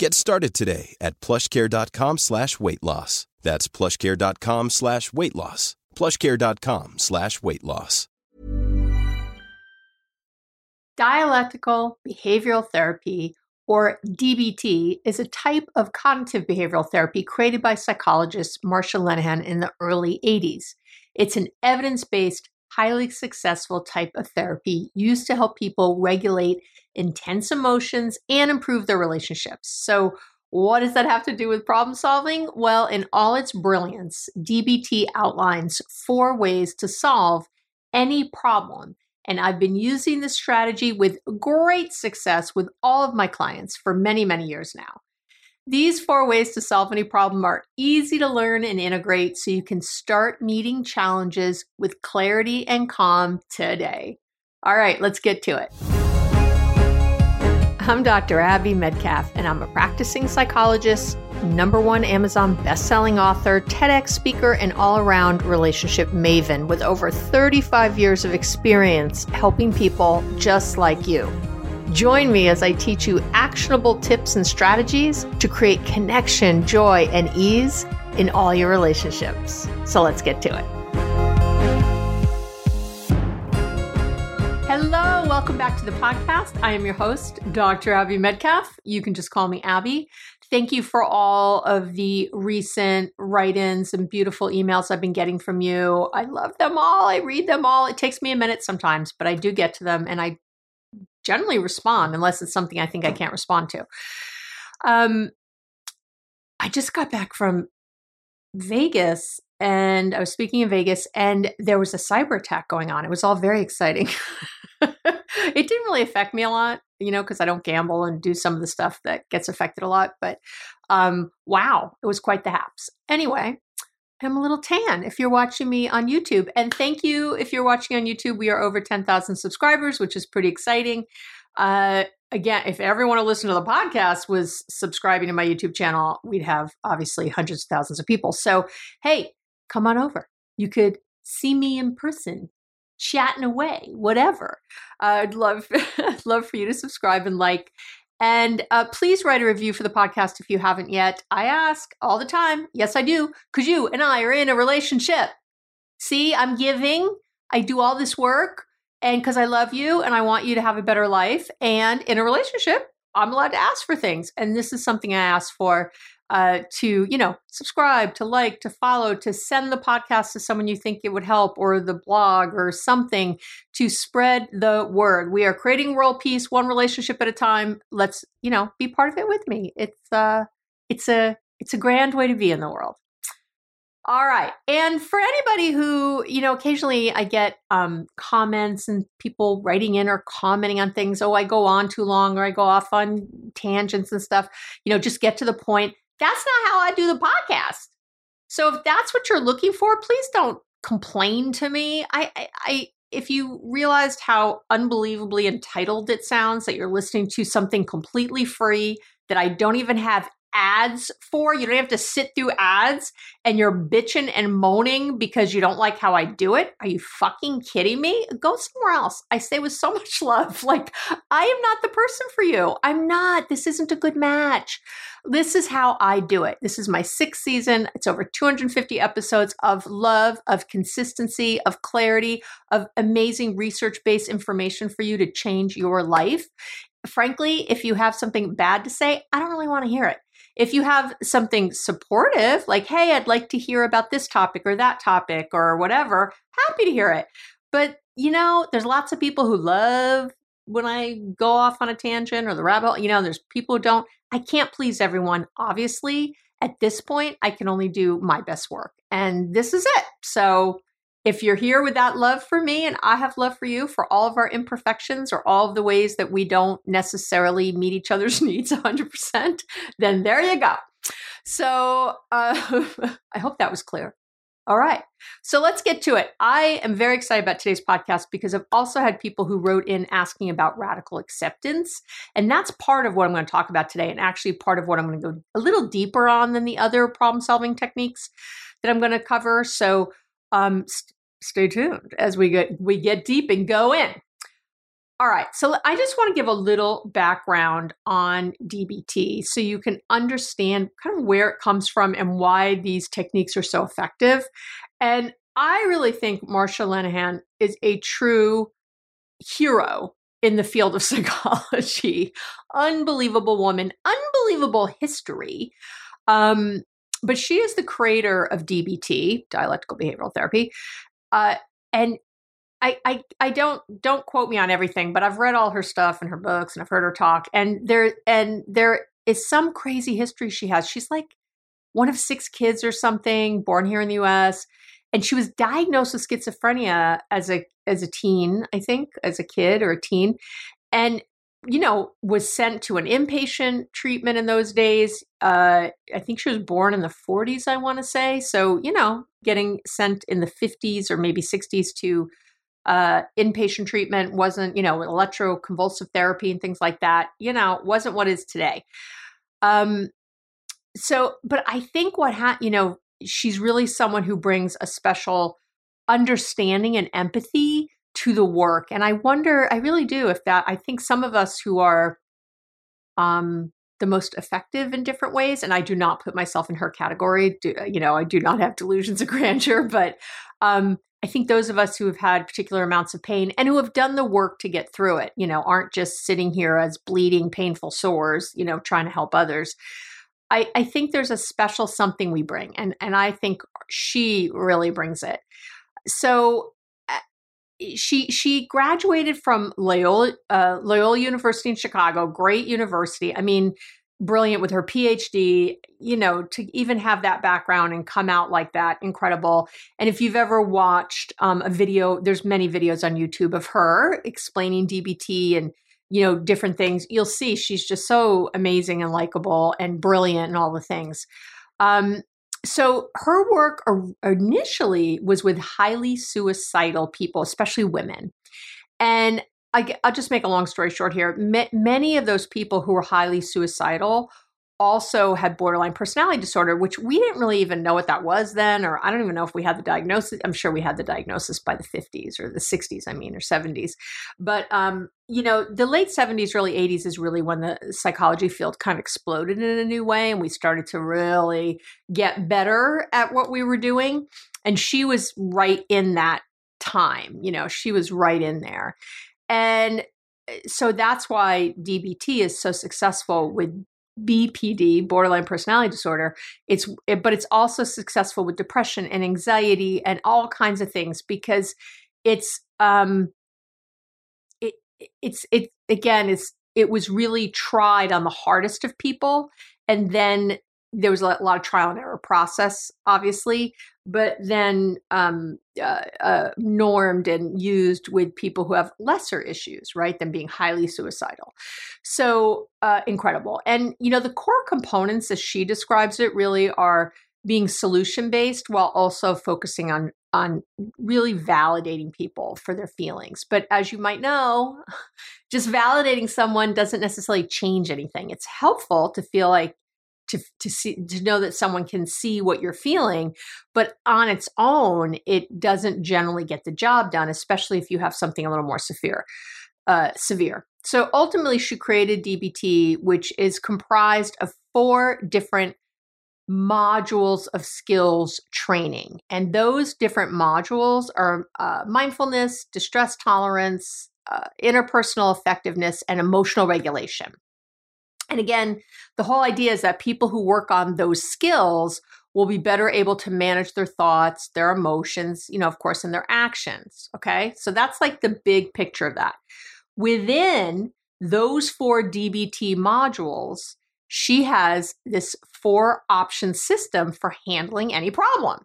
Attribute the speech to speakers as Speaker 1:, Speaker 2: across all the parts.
Speaker 1: Get started today at plushcare.com slash weight loss. That's plushcare.com slash weight loss. plushcare.com slash weight loss.
Speaker 2: Dialectical behavioral therapy, or DBT, is a type of cognitive behavioral therapy created by psychologist Marsha Linehan in the early 80s. It's an evidence based, highly successful type of therapy used to help people regulate intense emotions and improve their relationships. So, what does that have to do with problem solving? Well, in all its brilliance, DBT outlines four ways to solve any problem. And I've been using this strategy with great success with all of my clients for many, many years now. These four ways to solve any problem are easy to learn and integrate so you can start meeting challenges with clarity and calm today. All right, let's get to it. I'm Dr. Abby Medcalf, and I'm a practicing psychologist, number one Amazon bestselling author, TEDx speaker, and all around relationship maven with over 35 years of experience helping people just like you. Join me as I teach you actionable tips and strategies to create connection, joy, and ease in all your relationships. So let's get to it. Hello, welcome back to the podcast. I am your host, Dr. Abby Medcalf. You can just call me Abby. Thank you for all of the recent write ins and beautiful emails I've been getting from you. I love them all. I read them all. It takes me a minute sometimes, but I do get to them and I generally respond unless it's something I think I can't respond to. Um, I just got back from Vegas and I was speaking in Vegas and there was a cyber attack going on. It was all very exciting. it didn't really affect me a lot, you know, because I don't gamble and do some of the stuff that gets affected a lot. But um, wow, it was quite the haps. Anyway, I'm a little tan if you're watching me on YouTube. And thank you if you're watching on YouTube. We are over 10,000 subscribers, which is pretty exciting. Uh, again, if everyone who listened to the podcast was subscribing to my YouTube channel, we'd have obviously hundreds of thousands of people. So, hey, come on over. You could see me in person chatting away, whatever. Uh, I'd love love for you to subscribe and like. And uh, please write a review for the podcast if you haven't yet. I ask all the time. Yes, I do, because you and I are in a relationship. See, I'm giving. I do all this work, and because I love you and I want you to have a better life. And in a relationship, I'm allowed to ask for things. And this is something I ask for uh, to you know subscribe to like to follow to send the podcast to someone you think it would help or the blog or something to spread the word we are creating world peace one relationship at a time let's you know be part of it with me it's uh it's a it's a grand way to be in the world all right. And for anybody who, you know, occasionally I get um, comments and people writing in or commenting on things. Oh, I go on too long or I go off on tangents and stuff. You know, just get to the point. That's not how I do the podcast. So if that's what you're looking for, please don't complain to me. I, I, I if you realized how unbelievably entitled it sounds that you're listening to something completely free that I don't even have ads for. You don't have to sit through ads and you're bitching and moaning because you don't like how I do it. Are you fucking kidding me? Go somewhere else. I say with so much love. Like, I am not the person for you. I'm not. This isn't a good match. This is how I do it. This is my sixth season. It's over 250 episodes of love, of consistency, of clarity, of amazing research based information for you to change your life. Frankly, if you have something bad to say, I don't really want to hear it. If you have something supportive, like, hey, I'd like to hear about this topic or that topic or whatever, happy to hear it. But, you know, there's lots of people who love when I go off on a tangent or the rabbit hole. You know, there's people who don't. I can't please everyone, obviously. At this point, I can only do my best work. And this is it. So if you're here with that love for me and I have love for you for all of our imperfections or all of the ways that we don't necessarily meet each other's needs 100%, then there you go. So uh, I hope that was clear. All right. So let's get to it. I am very excited about today's podcast because I've also had people who wrote in asking about radical acceptance. And that's part of what I'm going to talk about today, and actually part of what I'm going to go a little deeper on than the other problem solving techniques that I'm going to cover. So um, st- stay tuned as we get we get deep and go in. All right, so I just want to give a little background on DBT so you can understand kind of where it comes from and why these techniques are so effective. And I really think Marsha Linehan is a true hero in the field of psychology. Unbelievable woman, unbelievable history. Um, but she is the creator of DBT, dialectical behavioral therapy. Uh, and I, I I don't don't quote me on everything, but I've read all her stuff and her books and I've heard her talk. And there and there is some crazy history she has. She's like one of six kids or something, born here in the US. And she was diagnosed with schizophrenia as a as a teen, I think, as a kid or a teen. And you know, was sent to an inpatient treatment in those days. Uh, I think she was born in the 40s, I want to say. So, you know, getting sent in the 50s or maybe 60s to uh, inpatient treatment wasn't, you know, electroconvulsive therapy and things like that, you know, wasn't what is today. Um, so, but I think what ha- you know, she's really someone who brings a special understanding and empathy to the work. And I wonder, I really do, if that, I think some of us who are um, the most effective in different ways, and I do not put myself in her category, do, you know, I do not have delusions of grandeur, but um, I think those of us who have had particular amounts of pain and who have done the work to get through it, you know, aren't just sitting here as bleeding, painful sores, you know, trying to help others. I, I think there's a special something we bring, and and I think she really brings it. So she she graduated from Loyola uh, Loyola University in Chicago, great university. I mean, brilliant with her PhD. You know, to even have that background and come out like that, incredible. And if you've ever watched um, a video, there's many videos on YouTube of her explaining DBT and you know different things. You'll see she's just so amazing and likable and brilliant and all the things. Um, so her work initially was with highly suicidal people, especially women. And I, will just make a long story short here. many of those people who were highly suicidal also had borderline personality disorder, which we didn't really even know what that was then, or I don't even know if we had the diagnosis. I'm sure we had the diagnosis by the 50s or the 60s, I mean, or 70s. But, um, you know, the late 70s, early 80s is really when the psychology field kind of exploded in a new way, and we started to really get better at what we were doing. And she was right in that time, you know, she was right in there. And eh, so that's why DBT is so successful with BPD, borderline personality disorder. It's it, but it's also successful with depression and anxiety and all kinds of things because it's um it it's it again it's it was really tried on the hardest of people and then there was a lot of trial and error process, obviously, but then um, uh, uh, normed and used with people who have lesser issues, right, than being highly suicidal. So uh, incredible. And, you know, the core components, as she describes it, really are being solution based while also focusing on on really validating people for their feelings. But as you might know, just validating someone doesn't necessarily change anything. It's helpful to feel like to to see to know that someone can see what you're feeling but on its own it doesn't generally get the job done especially if you have something a little more severe uh, severe. So ultimately she created dbt which is comprised of four different modules of skills training and those different modules are uh, mindfulness distress tolerance uh, interpersonal effectiveness and emotional regulation and again, the whole idea is that people who work on those skills will be better able to manage their thoughts, their emotions, you know, of course, and their actions. Okay. So that's like the big picture of that. Within those four DBT modules, she has this four option system for handling any problem,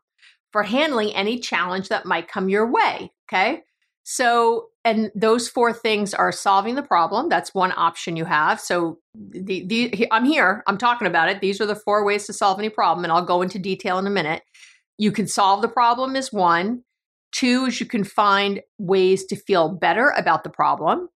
Speaker 2: for handling any challenge that might come your way. Okay. So, and those four things are solving the problem. That's one option you have. So, the, the, I'm here, I'm talking about it. These are the four ways to solve any problem, and I'll go into detail in a minute. You can solve the problem, is one. Two is you can find ways to feel better about the problem.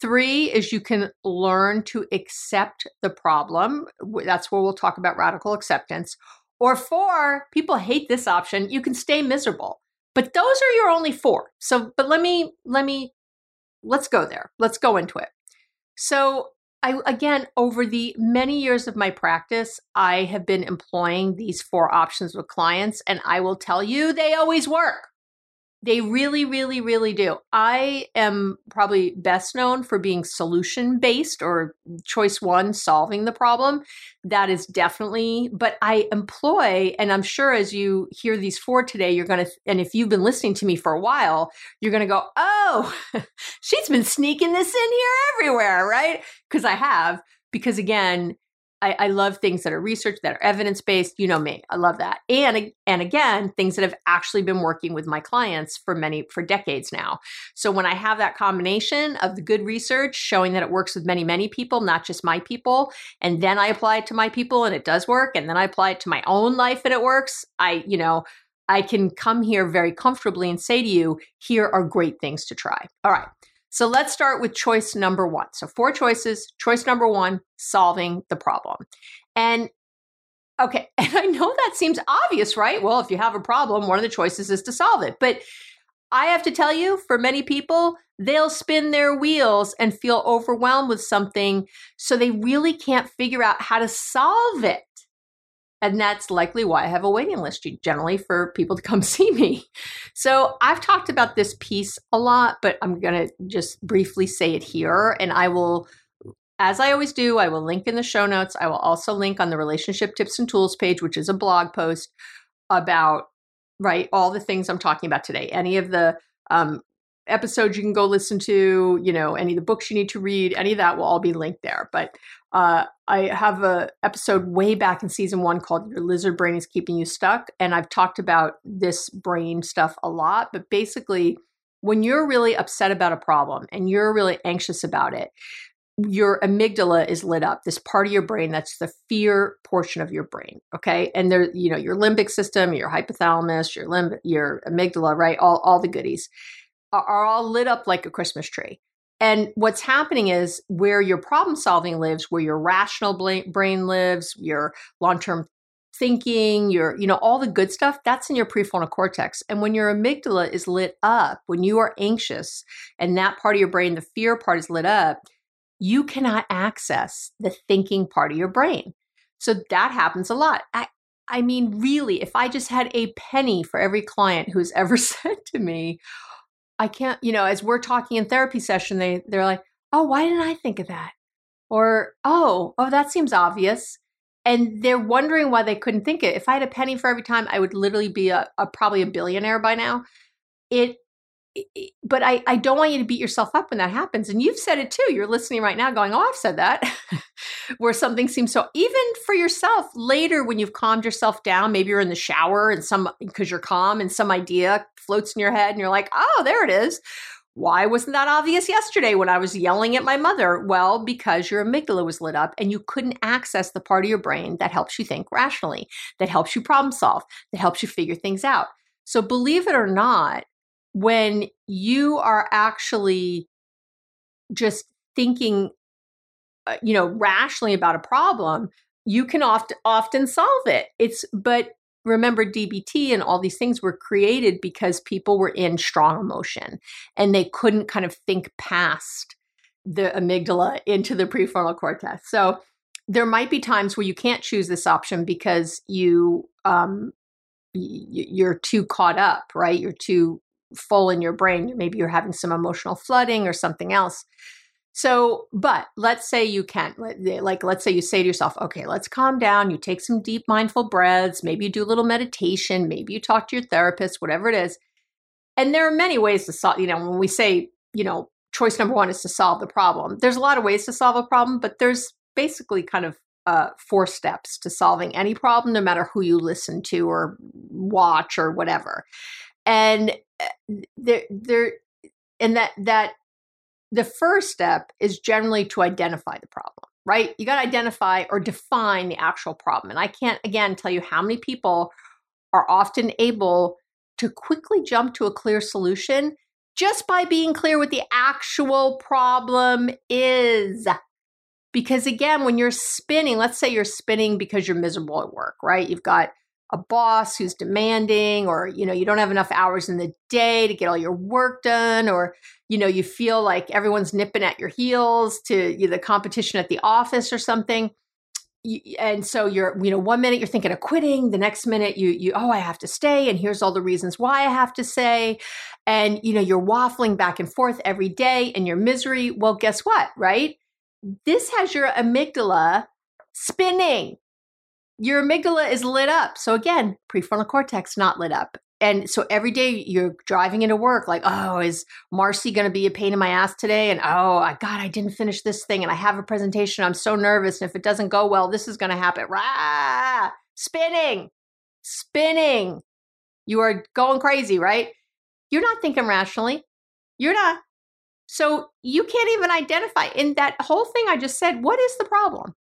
Speaker 2: Three is you can learn to accept the problem. That's where we'll talk about radical acceptance. Or four, people hate this option. You can stay miserable. But those are your only four. So, but let me, let me, let's go there. Let's go into it. So, I, again, over the many years of my practice, I have been employing these four options with clients, and I will tell you, they always work. They really, really, really do. I am probably best known for being solution based or choice one, solving the problem. That is definitely, but I employ, and I'm sure as you hear these four today, you're going to, and if you've been listening to me for a while, you're going to go, oh, she's been sneaking this in here everywhere, right? Because I have, because again, I, I, love things that are research, that are evidence based. You know me, I love that. And and again, things that have actually been working with my clients for many for decades now. So when I have that combination of the good research showing that it works with many many people, not just my people, and then I apply it to my people and it does work, and then I apply it to my own life and it works. I you know I can come here very comfortably and say to you, here are great things to try. All right. So let's start with choice number one. So, four choices. Choice number one solving the problem. And okay, and I know that seems obvious, right? Well, if you have a problem, one of the choices is to solve it. But I have to tell you, for many people, they'll spin their wheels and feel overwhelmed with something. So they really can't figure out how to solve it. And that's likely why I have a waiting list generally for people to come see me. So I've talked about this piece a lot, but I'm going to just briefly say it here. And I will, as I always do, I will link in the show notes. I will also link on the relationship tips and tools page, which is a blog post about, right, all the things I'm talking about today. Any of the um, episodes you can go listen to, you know, any of the books you need to read, any of that will all be linked there. But uh, I have a episode way back in season one called "Your Lizard Brain is Keeping You Stuck," and I've talked about this brain stuff a lot. But basically, when you're really upset about a problem and you're really anxious about it, your amygdala is lit up this part of your brain that's the fear portion of your brain okay and there you know your limbic system your hypothalamus your limb your amygdala right all all the goodies are, all lit up like a christmas tree and what's happening is where your problem solving lives, where your rational brain lives, your long term thinking, your, you know, all the good stuff, that's in your prefrontal cortex. And when your amygdala is lit up, when you are anxious and that part of your brain, the fear part is lit up, you cannot access the thinking part of your brain. So that happens a lot. I, I mean, really, if I just had a penny for every client who's ever said to me, I can't, you know, as we're talking in therapy session, they they're like, "Oh, why didn't I think of that?" Or, "Oh, oh, that seems obvious." And they're wondering why they couldn't think it. If I had a penny for every time, I would literally be a, a probably a billionaire by now. It but I, I don't want you to beat yourself up when that happens. And you've said it too. You're listening right now going, Oh, I've said that. Where something seems so, even for yourself later when you've calmed yourself down, maybe you're in the shower and some, because you're calm and some idea floats in your head and you're like, Oh, there it is. Why wasn't that obvious yesterday when I was yelling at my mother? Well, because your amygdala was lit up and you couldn't access the part of your brain that helps you think rationally, that helps you problem solve, that helps you figure things out. So, believe it or not, when you are actually just thinking uh, you know rationally about a problem you can oft, often solve it. It's but remember DBT and all these things were created because people were in strong emotion and they couldn't kind of think past the amygdala into the prefrontal cortex. So there might be times where you can't choose this option because you um, you're too caught up, right? You're too full in your brain. Maybe you're having some emotional flooding or something else. So, but let's say you can't, like, let's say you say to yourself, okay, let's calm down. You take some deep mindful breaths. Maybe you do a little meditation. Maybe you talk to your therapist, whatever it is. And there are many ways to solve, you know, when we say, you know, choice number one is to solve the problem, there's a lot of ways to solve a problem, but there's basically kind of uh, four steps to solving any problem, no matter who you listen to or watch or whatever. And Eh, there, there, and that that the first step is generally to identify the problem, right? You got to identify or define the actual problem. And I can't, again, tell you how many people are often able to quickly jump to a clear solution just by being clear what the actual problem is. Because again, when you're spinning, let's say you're spinning because you're miserable at work, right? You've got a boss who's demanding or you know you don't have enough hours in the day to get all your work done or you know you feel like everyone's nipping at your heels to you know, the competition at the office or something. And so you're you know one minute you're thinking of quitting the next minute you you oh i have to stay and here's all the reasons why i have to stay. And you know you're waffling back and forth every day in your misery. Well guess what right? This has your amygdala spinning your amygdala is lit up. So again, prefrontal cortex not lit up. And so every day you're driving into work, like, oh, is Marcy going to be a pain in my ass today? And oh, I God, I didn't finish this thing, and I have a presentation. I'm so nervous, and if it doesn't go well, this is going to happen. Rah! Spinning, spinning. You are going crazy, right? You're not thinking rationally. You're not. So you can't even identify in that whole thing I just said. What is the problem?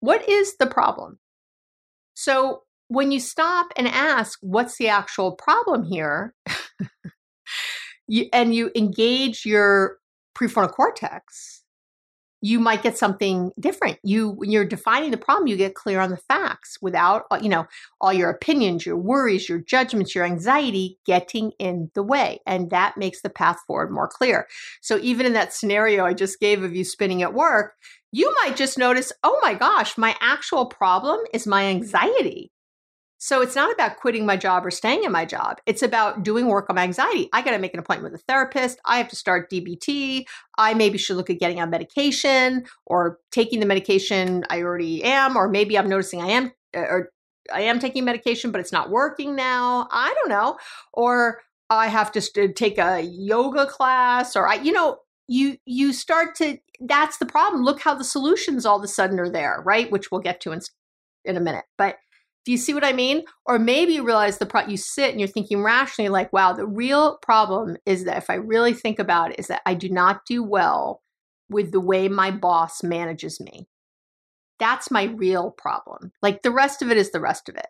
Speaker 2: What is the problem? So when you stop and ask, what's the actual problem here? you, and you engage your prefrontal cortex, you might get something different. You when you're defining the problem, you get clear on the facts without uh, you know all your opinions, your worries, your judgments, your anxiety getting in the way, and that makes the path forward more clear. So even in that scenario I just gave of you spinning at work, you might just notice, oh my gosh, my actual problem is my anxiety. So it's not about quitting my job or staying in my job. It's about doing work on my anxiety. I got to make an appointment with a therapist. I have to start DBT. I maybe should look at getting on medication or taking the medication I already am, or maybe I'm noticing I am uh, or I am taking medication, but it's not working now. I don't know. Or I have to take a yoga class, or I, you know, you you start to that's the problem look how the solutions all of a sudden are there right which we'll get to in, in a minute but do you see what i mean or maybe you realize the pro you sit and you're thinking rationally like wow the real problem is that if i really think about it is that i do not do well with the way my boss manages me that's my real problem like the rest of it is the rest of it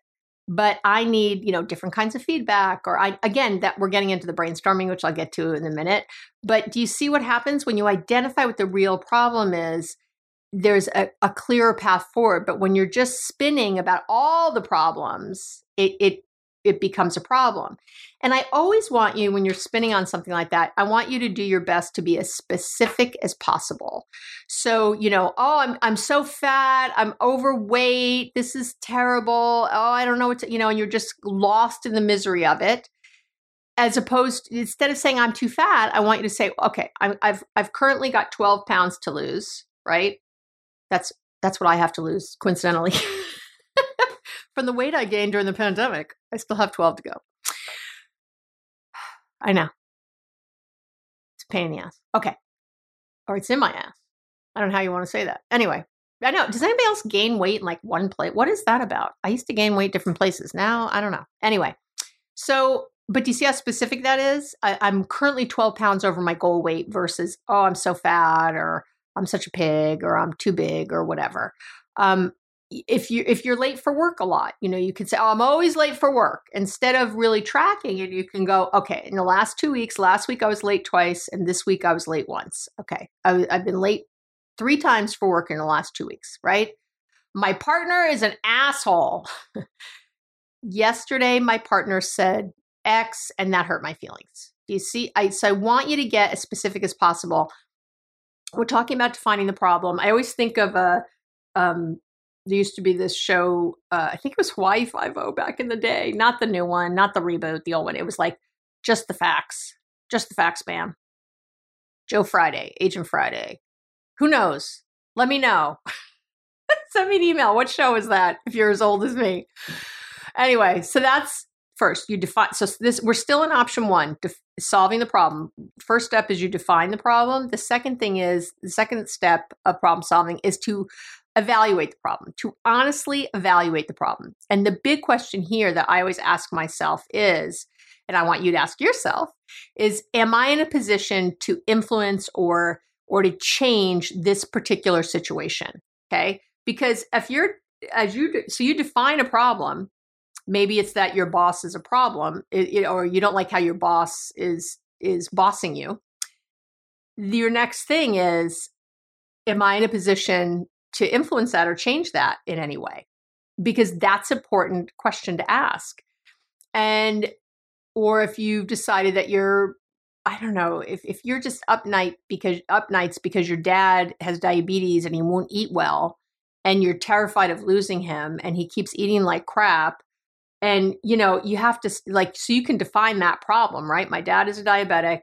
Speaker 2: but I need, you know, different kinds of feedback or I again that we're getting into the brainstorming which I'll get to in a minute. But do you see what happens when you identify what the real problem is? There's a, a clearer path forward. But when you're just spinning about all the problems, it, it it becomes a problem. And I always want you, when you're spinning on something like that, I want you to do your best to be as specific as possible. So, you know, oh, I'm, I'm so fat, I'm overweight, this is terrible. Oh, I don't know what to, you know, and you're just lost in the misery of it. As opposed instead of saying I'm too fat, I want you to say, okay, i I've, I've currently got 12 pounds to lose, right? That's, that's what I have to lose, coincidentally. from the weight I gained during the pandemic. I still have 12 to go. I know. It's a pain in the ass. Okay. Or it's in my ass. I don't know how you want to say that. Anyway, I know. Does anybody else gain weight in like one place? What is that about? I used to gain weight different places. Now I don't know. Anyway, so but do you see how specific that is? I, I'm currently 12 pounds over my goal weight versus, oh, I'm so fat or I'm such a pig or I'm too big or whatever. Um, if you if you're late for work a lot you know you can say oh i'm always late for work instead of really tracking it you can go okay in the last two weeks last week i was late twice and this week i was late once okay I, i've been late three times for work in the last two weeks right My partner is an asshole. Yesterday, my partner said X, and that hurt my feelings. Do you see? I, so I want you to get as specific as possible. We're talking about defining the problem. I always think of a, um, there used to be this show, uh, I think it was Hawaii Five-O back in the day, not the new one, not the reboot, the old one. It was like just the facts, just the facts, man. Joe Friday, Agent Friday. Who knows? Let me know. Send me an email. What show is that if you're as old as me? Anyway, so that's first you define so this we're still in option one def, solving the problem. First step is you define the problem. The second thing is the second step of problem solving is to evaluate the problem to honestly evaluate the problem. And the big question here that i always ask myself is and i want you to ask yourself is am i in a position to influence or or to change this particular situation? Okay? Because if you're as you so you define a problem maybe it's that your boss is a problem it, or you don't like how your boss is is bossing you. Your next thing is am i in a position to influence that or change that in any way? Because that's an important question to ask. And or if you've decided that you're i don't know if, if you're just up night because up nights because your dad has diabetes and he won't eat well and you're terrified of losing him and he keeps eating like crap and you know you have to like so you can define that problem right? My dad is a diabetic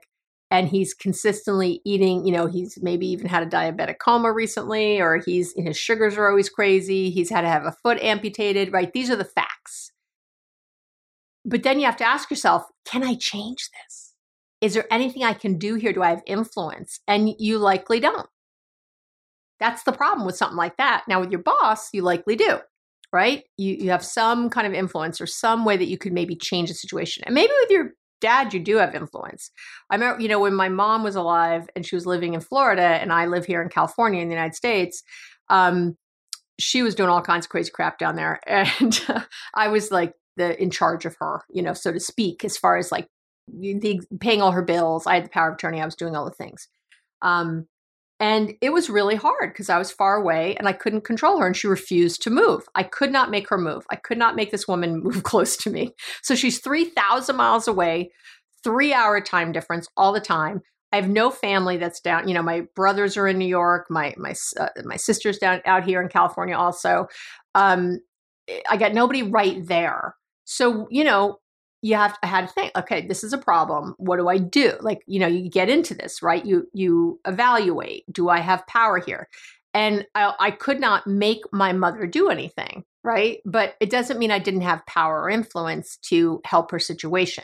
Speaker 2: and he's consistently eating you know he's maybe even had a diabetic coma recently or he's his sugars are always crazy. He's had to have a foot amputated right? These are the facts. But then you have to ask yourself can i change this? Is there anything i can do here? Do i have influence? And you likely don't. That's the problem with something like that. Now with your boss you likely do right? You you have some kind of influence or some way that you could maybe change the situation. And maybe with your dad you do have influence. I remember, you know, when my mom was alive and she was living in Florida and I live here in California in the United States, um, she was doing all kinds of crazy crap down there. And I was like the in charge of her, you know, so to speak, as far as like the, paying all her bills. I had the power of attorney. I was doing all the things. Um, and it was really hard because I was far away and I couldn't control her and she refused to move. I could not make her move. I could not make this woman move close to me. So she's 3,000 miles away, three hour time difference all the time. I have no family that's down. You know, my brothers are in New York. My my uh, my sister's down out here in California also. Um, I got nobody right there. So you know, you have to, I had to think, okay, this is a problem. What do I do? Like, you know, you get into this, right? You you evaluate. Do I have power here? And I, I could not make my mother do anything, right? But it doesn't mean I didn't have power or influence to help her situation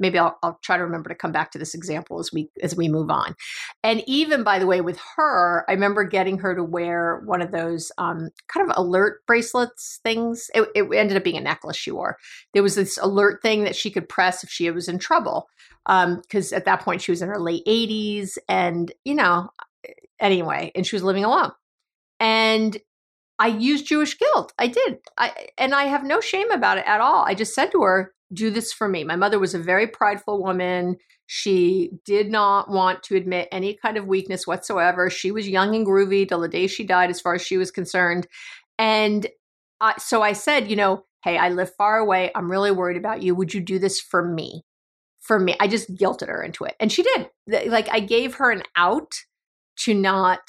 Speaker 2: maybe I'll, I'll try to remember to come back to this example as we as we move on and even by the way with her i remember getting her to wear one of those um, kind of alert bracelets things it, it, ended up being a necklace she wore there was this alert thing that she could press if she was in trouble because um, at that point she was in her late 80s and you know anyway and she was living alone and I used Jewish guilt. I did. I and I have no shame about it at all. I just said to her, do this for me. My mother was a very prideful woman. She did not want to admit any kind of weakness whatsoever. She was young and groovy till the day she died, as far as she was concerned. And I, so I said, you know, hey, I live far away. I'm really worried about you. Would you do this for me? For me. I just guilted her into it. And she did. Like I gave her an out to not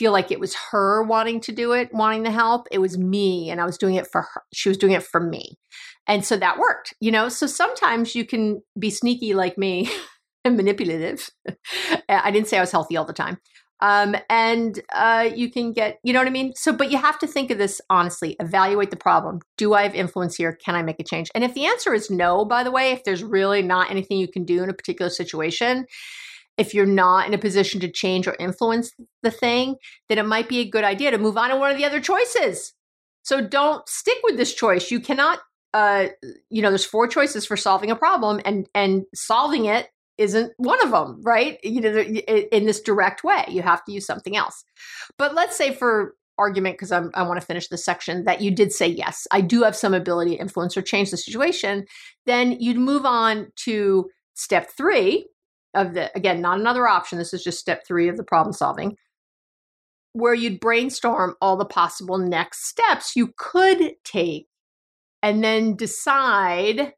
Speaker 2: feel like it was her wanting to do it, wanting the help. It was me, and I was doing it for her. She was doing it for me. And so that worked, you know? So sometimes you can be sneaky like me and manipulative. I didn't say I was healthy all the time. Um, and uh, you can get, you know what I mean? So, but you have to think of this honestly, evaluate the problem. Do I have influence here? Can I make a change? And if the answer is no, by the way, if there's really not anything you can do in a particular situation, if you're not in a position to change or influence the thing, then it might be a good idea to move on to one of the other choices. So don't stick with this choice. You cannot uh you know there's four choices for solving a problem and and solving it isn't one of them, right? You know in this direct way. You have to use something else. But let's say for argument because I want to finish this section that you did say yes, I do have some ability to influence or change the situation, then you'd move on to step 3, of the again not another option this is just step three of the problem solving where you'd brainstorm all the possible next steps you could take and then decide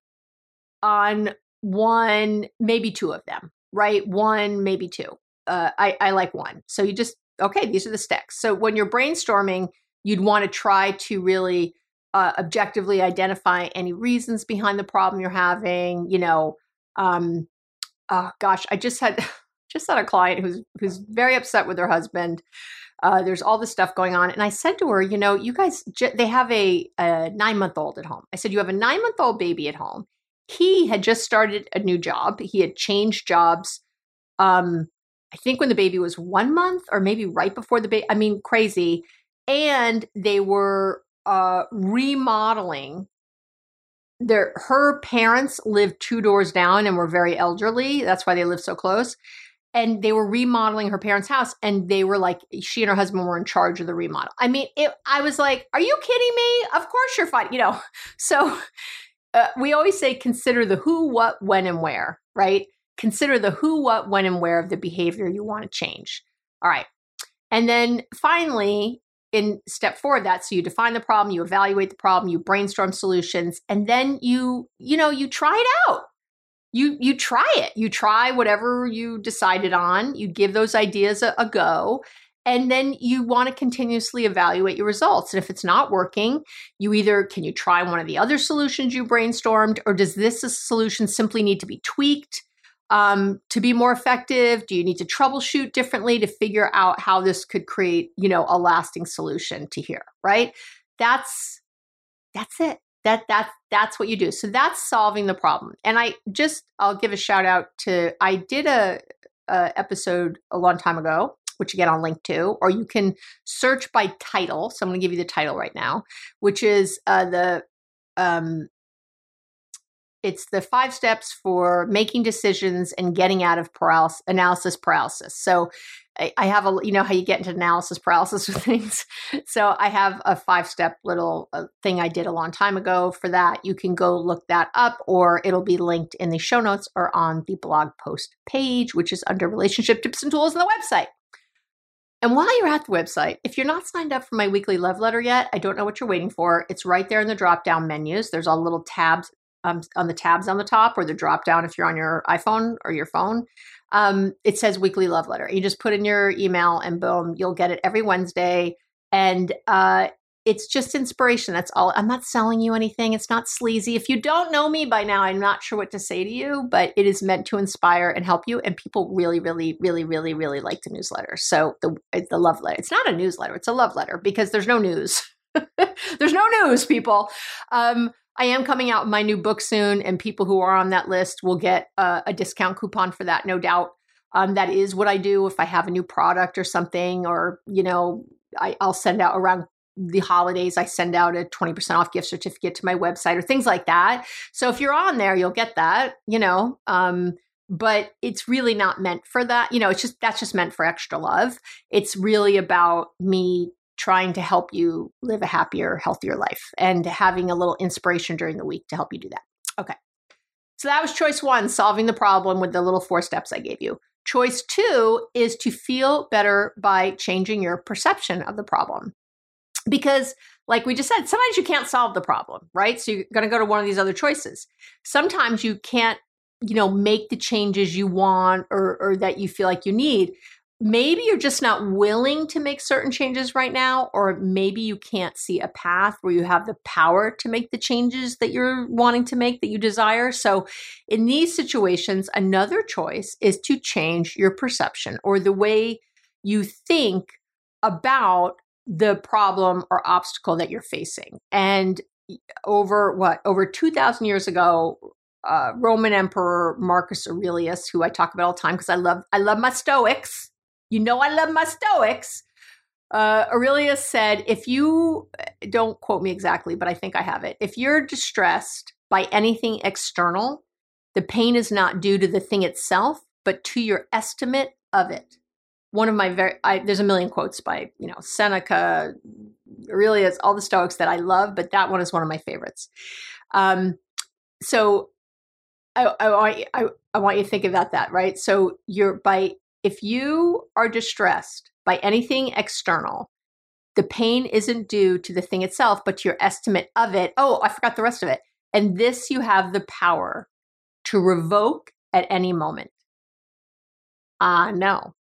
Speaker 2: on one, maybe two of them, right? One, maybe two. Uh, I, I like one. So you just, okay, these are the steps So when you're brainstorming, you'd want to try to really uh, objectively identify any reasons behind the problem you're having. You know, um, oh gosh, I just had just had a client who's who's very upset with her husband. Uh, there's all this stuff going on, and I said to her, you know, you guys, they have a, a nine month old at home. I said, you have a nine month old baby at home. He had just started a new job. He had changed jobs. Um, I think when the baby was one month, or maybe right before the baby. I mean, crazy. And they were uh, remodeling their her parents lived two doors down and were very elderly. That's why they lived so close. And they were remodeling her parents' house and they were like she and her husband were in charge of the remodel. I mean it, i was like are you kidding me? Of course you're fine you know? So uh, we always say consider the who what when and where right? Consider the who what when and where of the behavior you want to change. All right. And then finally in step four of that so you define the problem you evaluate the problem you brainstorm solutions and then you you know you try it out. You you try it. You try whatever you decided on. You give those ideas a, a go and then you want to continuously evaluate your results. And if it's not working you either can you try one of the other solutions you brainstormed or does this solution simply need to be tweaked um, to be more effective do you need to troubleshoot differently to figure out how this could create you know a lasting solution to here right? That's that's it. That that that's what you do. So that's solving the problem. And i just i'll give a shout out to i did a, a episode a long time ago which get on link to or you can search by title. So i'm going to give you the title right now which is uh, the um, it's the five steps for making decisions and getting out of paralysis, analysis paralysis. So I, I, have a, you know, how you get into analysis paralysis with things. So I have a five step little uh, thing I did a long time ago for that. You can go look that up, or it'll be linked in the show notes or on the blog post page, which is under relationship tips and tools on the website. And while you're at the website, if you're not signed up for my weekly love letter yet, I don't know what you're waiting for. It's right there in the drop down menus. There's all little tabs um, on the tabs on the top or the drop down if you're on your iPhone or your phone. Um, it says weekly love letter. You just put in your email and boom, you'll get it every Wednesday. And uh, it's just inspiration. That's all. I'm not selling you anything. It's not sleazy. If you don't know me by now, I'm not sure what to say to you, but it is meant to inspire and help you. And people really, really, really, really, really like the newsletter. So the the love letter. It's not a newsletter. It's a love letter because there's no news. there's no news, people. Um, I am coming out with my new book soon, and people who are on that list will get a, a discount coupon for that, no doubt. Um, that is what I do if I have a new product or something, or you know, I, I'll send out around the holidays. I send out a twenty percent off gift certificate to my website or things like that. So if you're on there, you'll get that. You know, um, but it's really not meant for that. You know, it's just that's just meant for extra love. It's really about me trying to help you live a happier, healthier life and having a little inspiration during the week to help you do that. Okay. So that was choice one, solving the problem with the little four steps I gave you. Choice two is to feel better by changing your perception of the problem. Because, like we just said, sometimes you can't solve the problem, right? So you're going to go to one of these other choices. Sometimes you can't, you know, make the changes you want or, or that you feel like you need maybe you're just not willing to make certain changes right now, or maybe you can't see a path where you have the power to make the changes that you're wanting to make that you desire. So, in these situations, another choice is to change your perception or the way you think about the problem or obstacle that you're facing. And over what, over 2,000 years ago, uh, Roman Emperor Marcus Aurelius, who I talk about all the time because I love I love my Stoics. You know, I love my Stoics. Uh, Aurelius said, if you don't quote me exactly, but I think I have it. If you're distressed by anything external, the pain is not due to the thing itself, but to your estimate of it. One of my very, I, there's a million quotes by, you know, Seneca, Aurelius, all the Stoics that I love, but that one is one of my favorites. Um, so I, I, I, I want you to think about that, right? So you're by if you are distressed by anything external, the pain isn't due to the thing itself, but to your estimate of it. Oh, I forgot the rest of it. And this you have the power to revoke at any moment. I know.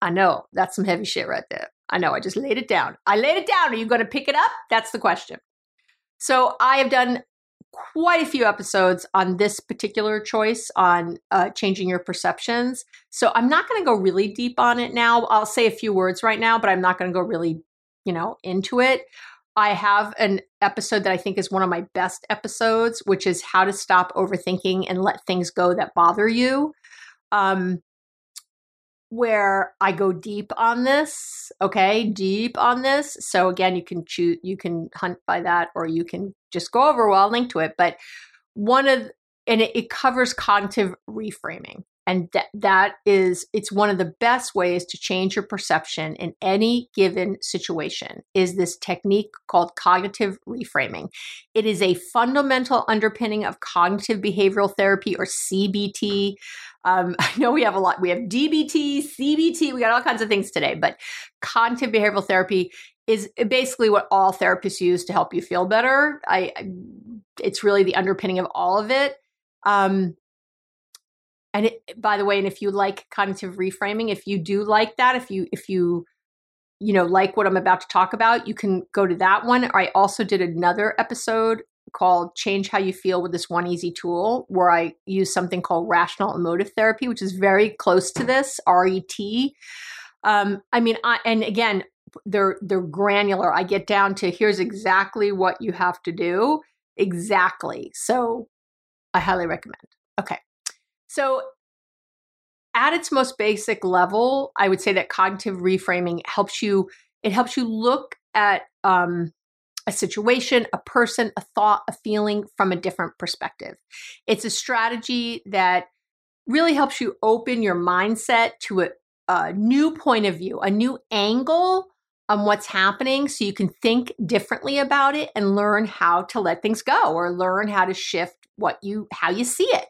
Speaker 2: I know. That's some heavy shit right there. I know. I just laid it down. I laid it down. Are you going to pick it up? That's the question. So I have done quite a few episodes on this particular choice on uh, changing your perceptions. So I'm not going to go really deep on it now. I'll say a few words right now, but I'm not going to go really, you know, into it. I have an episode that I think is one of my best episodes, which is how to stop overthinking and let things go that bother you. Um, where I go deep on this, okay, deep on this. So again, you can choose, you can hunt by that, or you can just go over. Well, I'll link to it. But one of, and it, it covers cognitive reframing and that that is it's one of the best ways to change your perception in any given situation is this technique called cognitive reframing. It is a fundamental underpinning of cognitive behavioral therapy or cbt um, i know we have a lot we have dbt cbt we got all kinds of things today but cognitive behavioral therapy is basically what all therapists use to help you feel better. I, I it's really the underpinning of all of it. Um, and it, by the way and if you like cognitive reframing if you do like that if you if you you know like what i'm about to talk about you can go to that one. I also did another episode called change how you feel with this one easy tool where i use something called rational emotive therapy which is very close to this ret um, i mean I, and again they're they're granular. I get down to here's exactly what you have to do. Exactly. So i highly recommend. Okay so, at its most basic level, I would say that cognitive reframing helps you. It helps you look at um, a situation, a person, a thought, a feeling from a different perspective. It's a strategy that really helps you open your mindset to a, a new point of view, a new angle on what's happening so you can think differently about it and learn how to let things go or learn how to shift what you how you see it.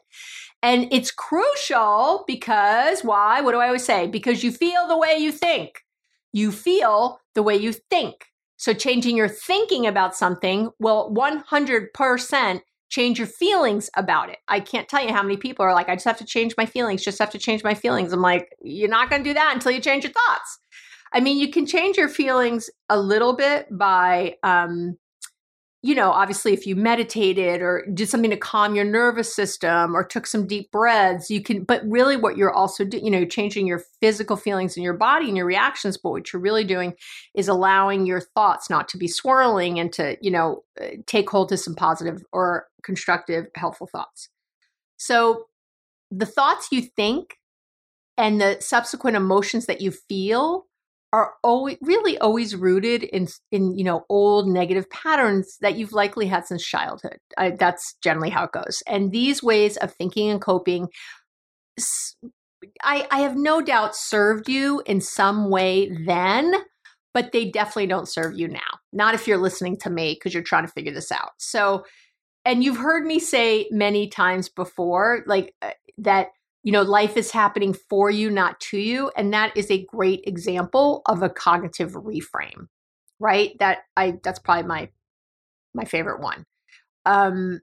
Speaker 2: And it's crucial because why? What do I always say? Because you feel the way you think. You feel the way you think. So changing your thinking about something will 100% change your feelings about it. I can't tell you how many people are like, I just have to change my feelings, just have to change my feelings. I'm like, you're not going to do that until you change your thoughts. I mean, you can change your feelings a little bit by um, you know, obviously, if you meditated or did something to calm your nervous system or took some deep breaths, you can, but really what you're also doing, you know, changing your physical feelings in your body and your reactions. But what you're really doing is allowing your thoughts not to be swirling and to, you know, uh, take hold to some positive or constructive, helpful thoughts. So the thoughts you think and the subsequent emotions that you feel are always really always rooted in in you know old negative patterns that you've likely had since childhood. I, that's generally how it goes. And these ways of thinking and coping, I, I have no doubt served you in some way then, but they definitely don't serve you now. Not if you're listening to me because you're trying to figure this out. So, and you've heard me say many times before, like uh, that you know life is happening for you not to you. And that is a great example of a cognitive reframe right? That i that's probably my my favorite one. Um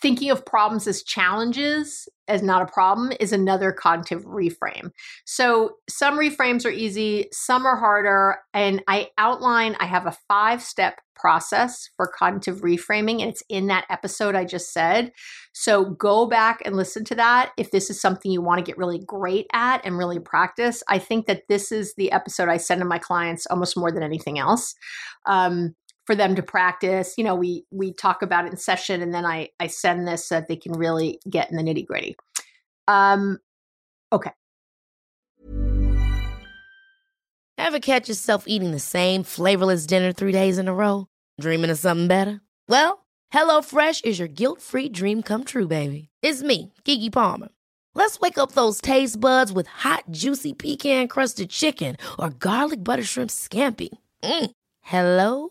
Speaker 2: thinking of problems as challenges as not a problem is another cognitive reframe. So some reframes are easy, some are harder. And I outline, I have a five step process for cognitive reframing, and it's in that episode I just said. So go back and listen to that if this is something you want to get really great at and really practice. I think that this is the episode I send to my clients almost more than anything else. Um, for them to practice. You know, we we talk about it in session, and then I I send this so that they can really get in the nitty gritty. Um, okay.
Speaker 3: Ever catch yourself eating the same flavorless dinner three days in a row? Dreaming of something better? Well, Hello Fresh is your guilt-free dream come true, baby. It's me, Keke Palmer. Let's wake up those taste buds with hot, juicy pecan crusted chicken or garlic butter shrimp scampi. Mm. Hello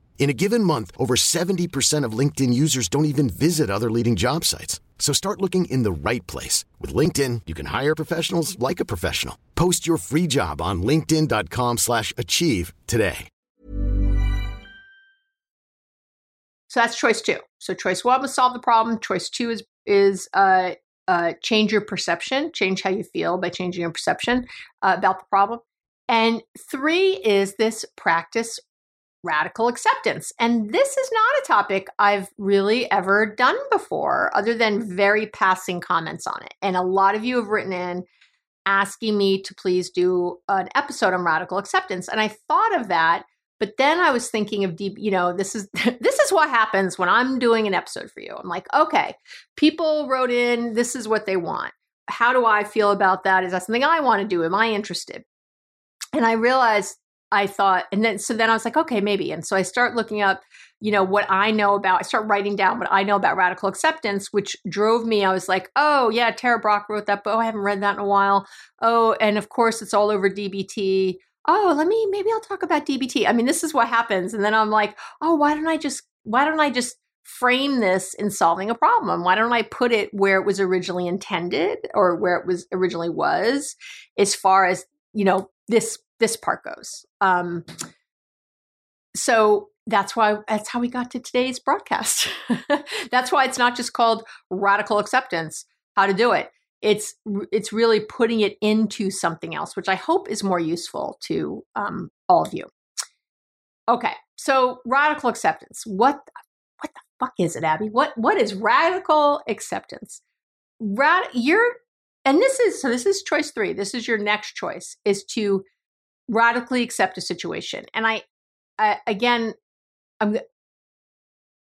Speaker 4: In a given month, over 70% of LinkedIn users don't even visit other leading job sites. So start looking in the right place. With LinkedIn, you can hire professionals like a professional. Post your free job on linkedin.com slash achieve today.
Speaker 2: So that's choice two. So choice one was solve the problem. Choice two is is uh, uh, change your perception, change how you feel by changing your perception uh, about the problem. And three is this practice radical acceptance. And this is not a topic I've really ever done before, other than mm-hmm. very passing comments on it. And a lot of you have written in asking me to please do an episode on radical acceptance. And I thought of that but then I was thinking of deep, you know, this is this is what happens when I'm doing an episode for you. I'm like, okay, people wrote in, this is what they want. How do I feel about that? Is that something I want to do? Am I interested? And I realized I thought, and then so then I was like, okay, maybe. And so I start looking up, you know, what I know about. I start writing down what I know about radical acceptance, which drove me. I was like, oh yeah, Tara Brach wrote that, but oh, I haven't read that in a while. Oh, and of course it's all over DBT oh, let me, maybe I'll talk about DBT. I mean, this is what happens. And then I'm like, oh, why don't I just, why don't I just frame this in solving a problem? Why don't I put it where it was originally intended or where it was originally was as far as, you know, this, this part goes. Um, so that's why that's how we got to today's broadcast. that's why it's not just called radical acceptance, how to do it it's it's really putting it into something else, which I hope is more useful to um, all of you. Okay, so radical acceptance. What what the fuck is it, Abby? What what is radical acceptance? Rad, you're and this is so this is choice three. This is your next choice is to radically accept a situation. And I, I again, I'm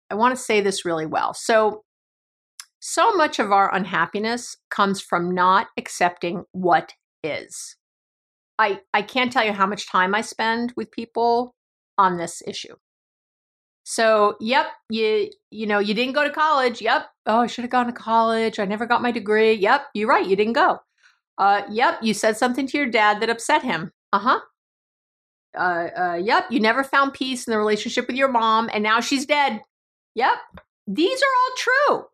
Speaker 2: I want to say this really well. So so much of our unhappiness comes from not accepting what is. I, I can't tell you how much time I spend with people on this issue. So, yep, you you know, you didn't go to college. Yep. Oh, I should have gone to college. I never got my degree. Yep, you're right, you didn't go. Uh, yep, you said something to your dad that upset him. Uh-huh. Uh, uh, yep, you never found peace in the relationship with your mom and now she's dead. Yep. These are all true.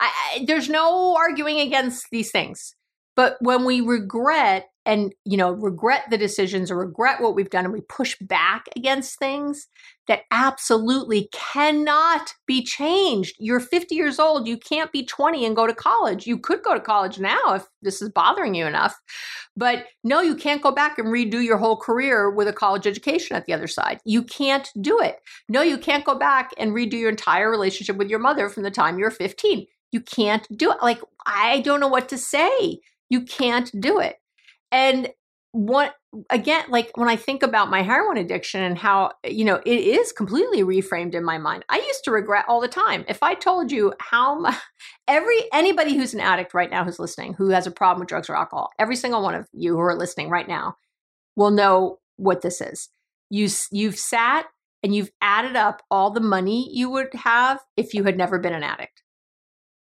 Speaker 2: I, I, there's no arguing against these things. But when we regret and you know regret the decisions or regret what we've done and we push back against things that absolutely cannot be changed you're 50 years old you can't be 20 and go to college you could go to college now if this is bothering you enough but no you can't go back and redo your whole career with a college education at the other side you can't do it no you can't go back and redo your entire relationship with your mother from the time you're 15 you can't do it. Like, I don't know what to say. You can't do it. And what, again, like when I think about my heroin addiction and how, you know, it is completely reframed in my mind. I used to regret all the time. If I told you how my, every, anybody who's an addict right now who's listening, who has a problem with drugs or alcohol, every single one of you who are listening right now will know what this is. You, you've sat and you've added up all the money you would have if you had never been an addict.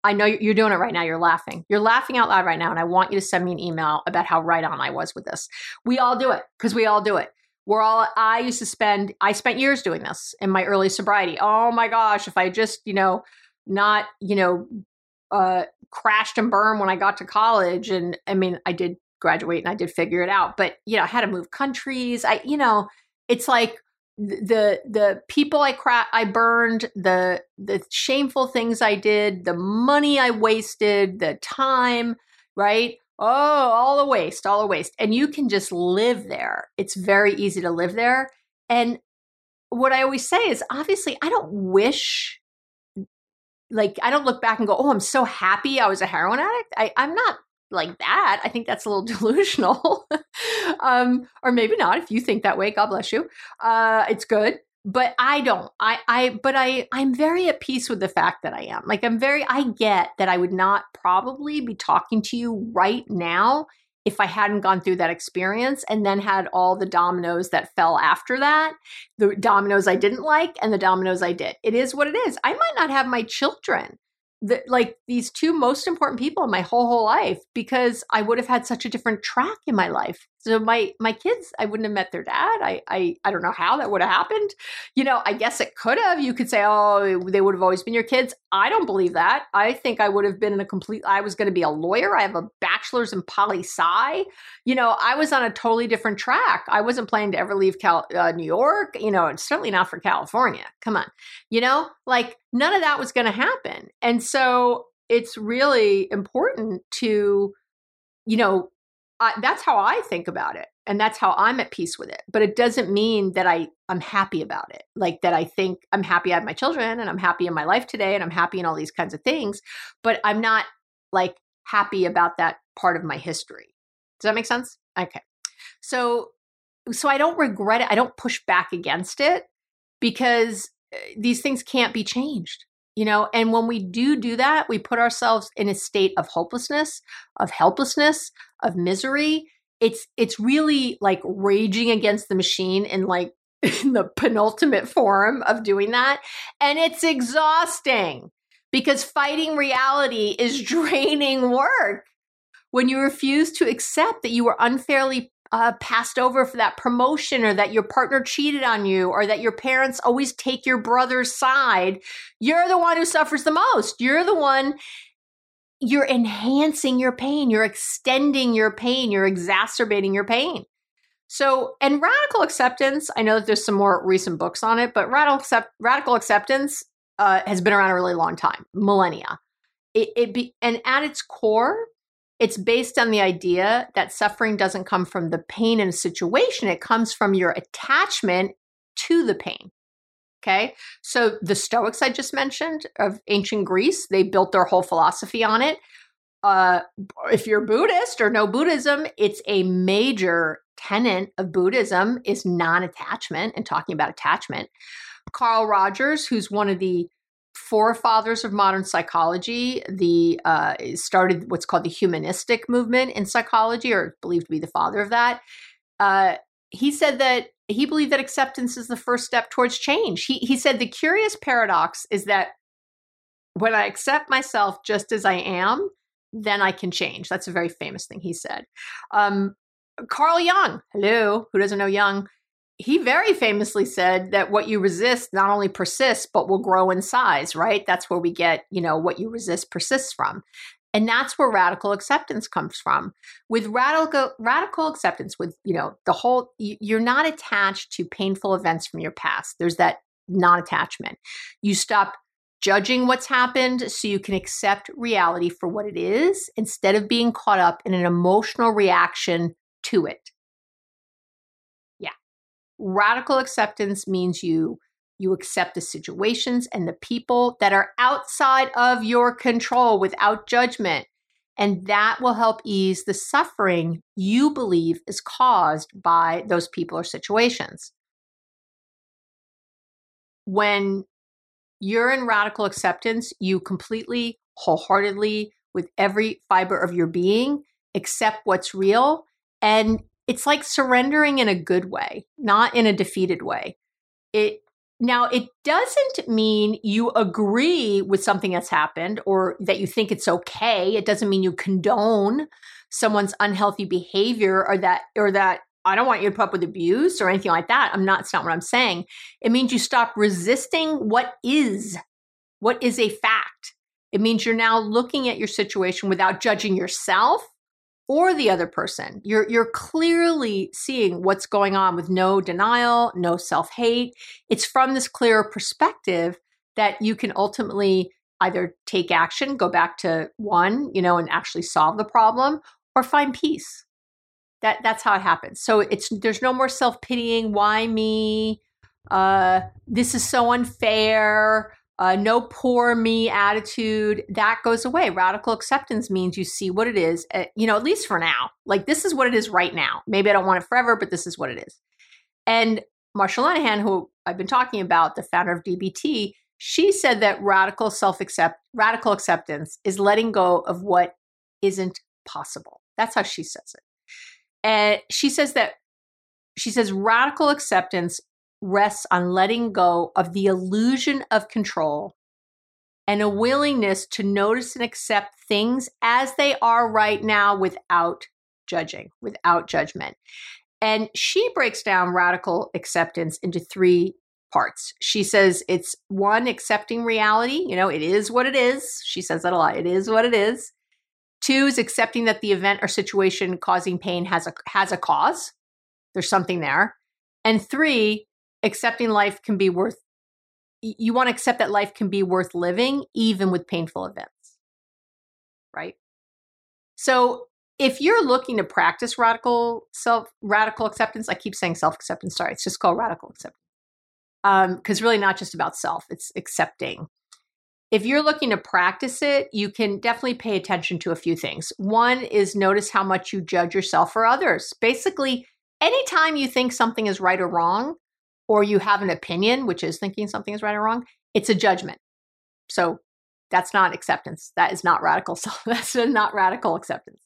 Speaker 2: I know you're doing it right now. You're laughing. You're laughing out loud right now. And I want you to send me an email about how right on I was with this. We all do it because we all do it. We're all, I used to spend, I spent years doing this in my early sobriety. Oh my gosh, if I just, you know, not, you know, uh, crashed and burned when I got to college. And I mean, I did graduate and I did figure it out, but, you know, I had to move countries. I, you know, it's like the the people I cra- I burned, the the shameful things I did, the money I wasted, the time, right? Oh, all a waste, all a waste. And you can just live there. It's very easy to live there. And what I always say is obviously I don't wish like I don't look back and go, "Oh, I'm so happy I was a heroin addict." I I'm not like that. I think that's a little delusional. um, or maybe not. If you think that way, God bless you. Uh, it's good. But I don't. I, I, but I, I'm very at peace with the fact that I am. Like, I'm very, I get that I would not probably be talking to you right now if I hadn't gone through that experience and then had all the dominoes that fell after that, the dominoes I didn't like and the dominoes I did. It is what it is. I might not have my children the, like these two most important people in my whole whole life because I would have had such a different track in my life. So my my kids, I wouldn't have met their dad. I I I don't know how that would have happened. You know, I guess it could have. You could say, oh, they would have always been your kids. I don't believe that. I think I would have been in a complete. I was going to be a lawyer. I have a bachelor's in poli sci. You know, I was on a totally different track. I wasn't planning to ever leave Cal, uh, New York. You know, and certainly not for California. Come on, you know, like none of that was going to happen. And so it's really important to, you know, that's how I think about it. And that's how I'm at peace with it. But it doesn't mean that I, I'm happy about it. Like that I think I'm happy I have my children and I'm happy in my life today and I'm happy in all these kinds of things. But I'm not like happy about that part of my history. Does that make sense? Okay. So so I don't regret it. I don't push back against it because eh, these things can't be changed you know and when we do do that we put ourselves in a state of hopelessness of helplessness of misery. It's it's really like raging against the machine in like in the penultimate form of doing that. And it's exhausting because fighting reality is draining work. When you refuse to accept that you were unfairly uh, passed over for that promotion or that your partner cheated on you or that your parents always take your brother's side, you're the one who suffers the most. You're the one, you're enhancing your pain, you're extending your pain, you're exacerbating your pain. So, and radical acceptance, I know that there's some more recent books on it, but radical, accept, radical acceptance uh, has been around a really long time, millennia. It, it be, and at its core, it's based on the idea that suffering doesn't come from the pain in a situation, it comes from your attachment to the pain. Okay. So the Stoics I just mentioned of ancient Greece, they built their whole philosophy on it. Uh, if you're Buddhist or no Buddhism, it's a major tenet of Buddhism is non-attachment and talking about attachment. Carl Rogers, who's one of the forefathers of modern psychology, the uh, started what's called the humanistic movement in psychology, or believed to be the father of that. Uh, he said that he believed that acceptance is the first step towards change. He he said the curious paradox is that when I accept myself just as I am, then I can change. That's a very famous thing he said. Um, Carl Jung, hello, who doesn't know Jung? He very famously said that what you resist not only persists but will grow in size right? That's where we get you know what you resist persists from. And that's where radical acceptance comes from. With radical radical acceptance with you know the whole you're not attached to painful events from your past. There's that non-attachment. You stop judging what's happened so you can accept reality for what it is instead of being caught up in an emotional reaction to it Radical acceptance means you you accept the situations and the people that are outside of your control without judgment. And that will help ease the suffering you believe is caused by those people or situations. When you're in radical acceptance, you completely, wholeheartedly, with every fiber of your being, accept what's real and it's like surrendering in a good way, not in a defeated way. It now it doesn't mean you agree with something that's happened or that you think it's okay. It doesn't mean you condone someone's unhealthy behavior or that or that I don't want you to put up with abuse or anything like that. I'm not, it's not what I'm saying. It means you stop resisting what is, what is a fact. It means you're now looking at your situation without judging yourself or the other person. You're you're clearly seeing what's going on with no denial, no self-hate. It's from this clearer perspective that you can ultimately either take action, go back to one, you know, and actually solve the problem or find peace. That that's how it happens. So it's there's no more self-pitying, why me? Uh this is so unfair uh, no poor me attitude that goes away. Radical acceptance means you see what it is uh, you know at least for now. Like this is what it is right now. Maybe i don't want it forever but this is what it is. And marsha linehan who i've been talking about the founder of dbt she said that radical self accept radical acceptance is letting go of what isn't possible. That's how she says it. And she says that she says radical acceptance rests on letting go of the illusion of control and a willingness to notice and accept things as they are right now without judging, without judgment. And she breaks down radical acceptance into three parts. She says it's one, accepting reality. You know, it is what it is. She says that a lot. It is what it is. Two is accepting that the event or situation causing pain has a has a cause. There's something there. And three, accepting life can be worth you want to accept that life can be worth living even with painful events. Right? So if you're looking to practice radical self radical acceptance, I keep saying self acceptance. Sorry, it's just called radical acceptance. Because um, really, not just about self; it's accepting. If you're looking to practice it, you can definitely pay attention to a few things. One is notice how much you judge yourself or others. Basically, anytime you think something is right or wrong, or you have an opinion, which is thinking something is right or wrong, it's a judgment. So that's not acceptance. That is not radical self. That's not radical acceptance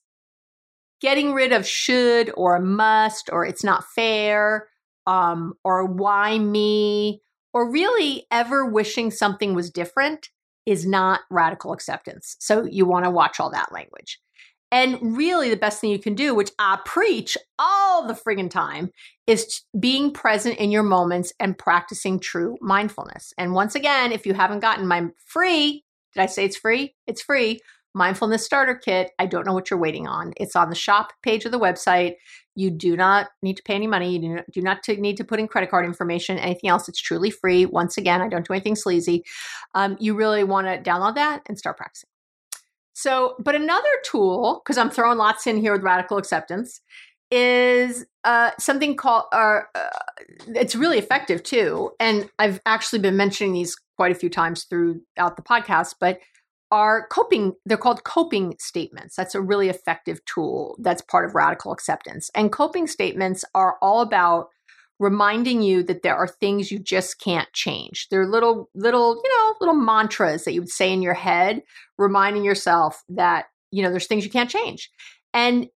Speaker 2: getting rid of should or must or it's not fair um, or why me or really ever wishing something was different is not radical acceptance. So you want to watch all that language. And really, the best thing you can do, which I preach all the friggin' time, is being present in your moments and practicing true mindfulness. And once again, if you haven't gotten my free, did I say it's free? It's free mindfulness starter kit. I don't know what you're waiting on. It's on the shop page of the website. You do not need to pay any money. You do not, need to put in credit card information. Anything else, it's truly free. Once again, I don't do anything sleazy. Um, you really want to download that and start practicing. So, but another tool, because I'm throwing lots in here with radical acceptance, is uh, something called, uh, uh, it's really effective too. And I've actually been mentioning these quite a few times throughout the podcast, but are coping they're called coping statements that's a really effective tool that's part of radical acceptance and coping statements are all about reminding you that there are things you just can't change. They're little little you know little mantras that you would say in your head reminding yourself that you know there's things you can't change. And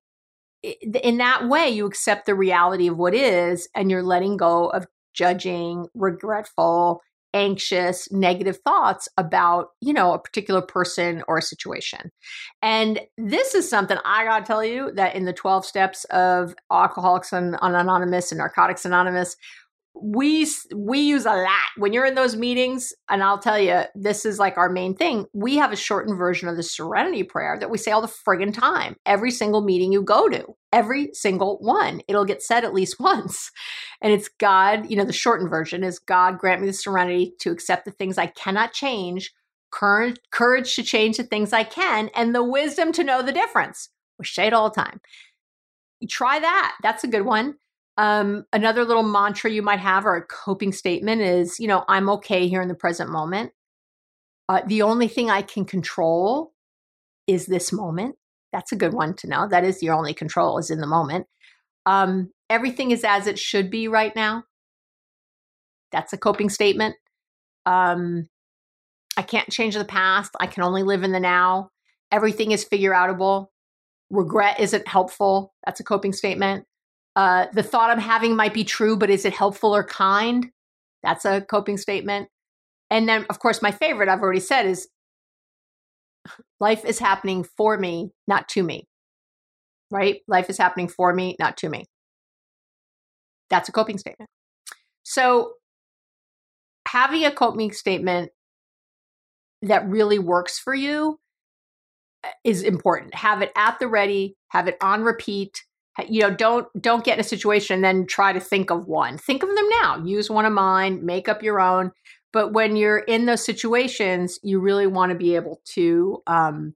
Speaker 2: in that way you accept the reality of what is and you're letting go of judging regretful anxious, negative thoughts about, you know, a particular person or a situation. And this is something I got to tell you that in the 12 steps of Alcoholics Anonymous and Narcotics Anonymous, we we use a lot. When you're in those meetings and i'll tell you this is like our main thing we have a shortened version of the serenity prayer that we say all the friggin time. Every single meeting you go to every single one it'll get said at least once. And it's god you know the shortened version is god grant me the serenity to accept the things i cannot change courage, courage to change the things i can and the wisdom to know the difference. We say it all the time. Try that that's a good one um, another little mantra you might have or a coping statement is, you know, I'm okay here in the present moment. Uh, the only thing I can control is this moment. That's a good one to know. That is your only control is in the moment. Um, everything is as it should be right now. That's a coping statement. Um, I can't change the past. I can only live in the now. Everything is figure outable. Regret isn't helpful. That's a coping statement. Uh, the thought I'm having might be true, but is it helpful or kind? That's a coping statement. And then, of course, my favorite I've already said is life is happening for me, not to me. Right? Life is happening for me, not to me. That's a coping statement. So, having a coping statement that really works for you uh, is important. Have it at the ready, have it on repeat you know don't don't get in a situation and then try to think of one. Think of them now. Use one of mine make up your own. But when you're in those situations you really want to be able to um,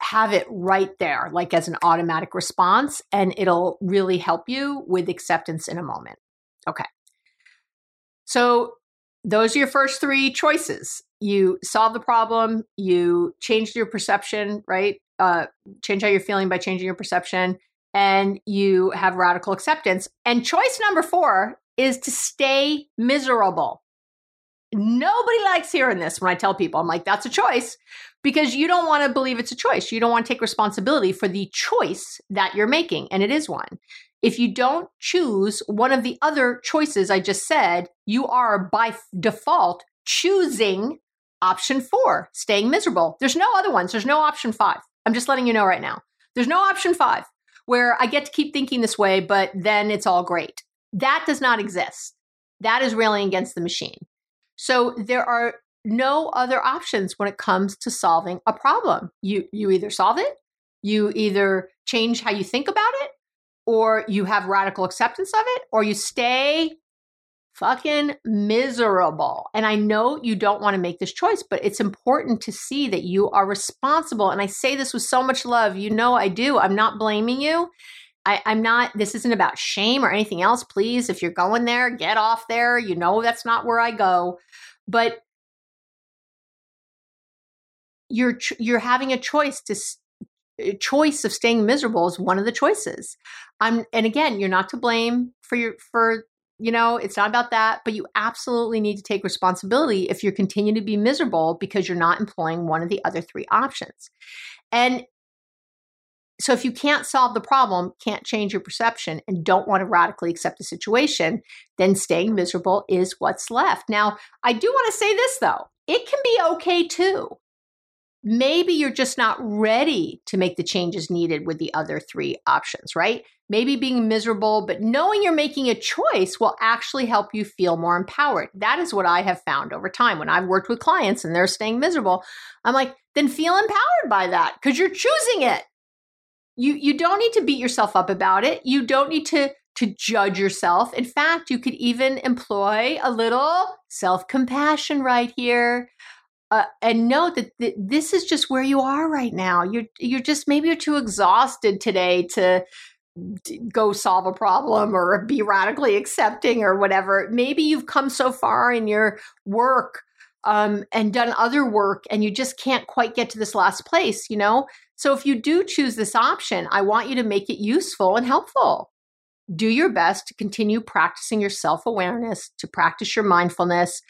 Speaker 2: have it right there like as an automatic response and it'll really help you with acceptance in a moment. Okay. So those are your first three choices. You solve the problem you change your perception right? Uh, change how you're feeling by changing your perception and you have radical acceptance. And choice number four is to stay miserable. Nobody likes hearing this when I tell people, I'm like, that's a choice. because you don't want to believe it's a choice. You don't want to take responsibility for the choice that you're making, and it is one. If you don't choose one of the other choices I just said, you are by default choosing option four, staying miserable. There's no other ones. There's no option five. I'm just letting you know right now. There's no option five where I get to keep thinking this way, but then it's all great. That does not exist. That is railing against the machine. So there are no other options when it comes to solving a problem. You you either solve it, you either change how you think about it, or you have radical acceptance of it, or you stay fucking miserable. And I know you don't want to make this choice, but it's important to see that you are responsible. And I say this with so much love. You know I do. I'm not blaming you. I, am not, this isn't about shame or anything else. Please, if you're going there, get off there. You know that's not where I go. But you're you're having a choice to choice of staying miserable is one of the choices. I'm and again, you're not to blame for your for you know, it's not about that, but you absolutely need to take responsibility if you're continuing to be miserable because you're not employing one of the other three options. And so if you can't solve the problem, can't change your perception, and don't want to radically accept the situation, then staying miserable is what's left. Now, I do want to say this though it can be okay too. Maybe you're just not ready to make the changes needed with the other three options, right? Maybe being miserable, but knowing you're making a choice will actually help you feel more empowered. That is what I have found over time. When I've worked with clients and they're staying miserable, I'm like, then feel empowered by that because you're choosing it you you don't need to beat yourself up about it you don't need to to judge yourself in fact you could even employ a little self-compassion right here uh, and know that th- this is just where you are right now you're you're just maybe you're too exhausted today to go solve a problem or be radically accepting or whatever maybe you've come so far in your work um, and done other work and you just can't quite get to this last place you know so if you do choose this option, I want you to make it useful and helpful. Do your best to continue practicing your self awareness, to practice your mindfulness.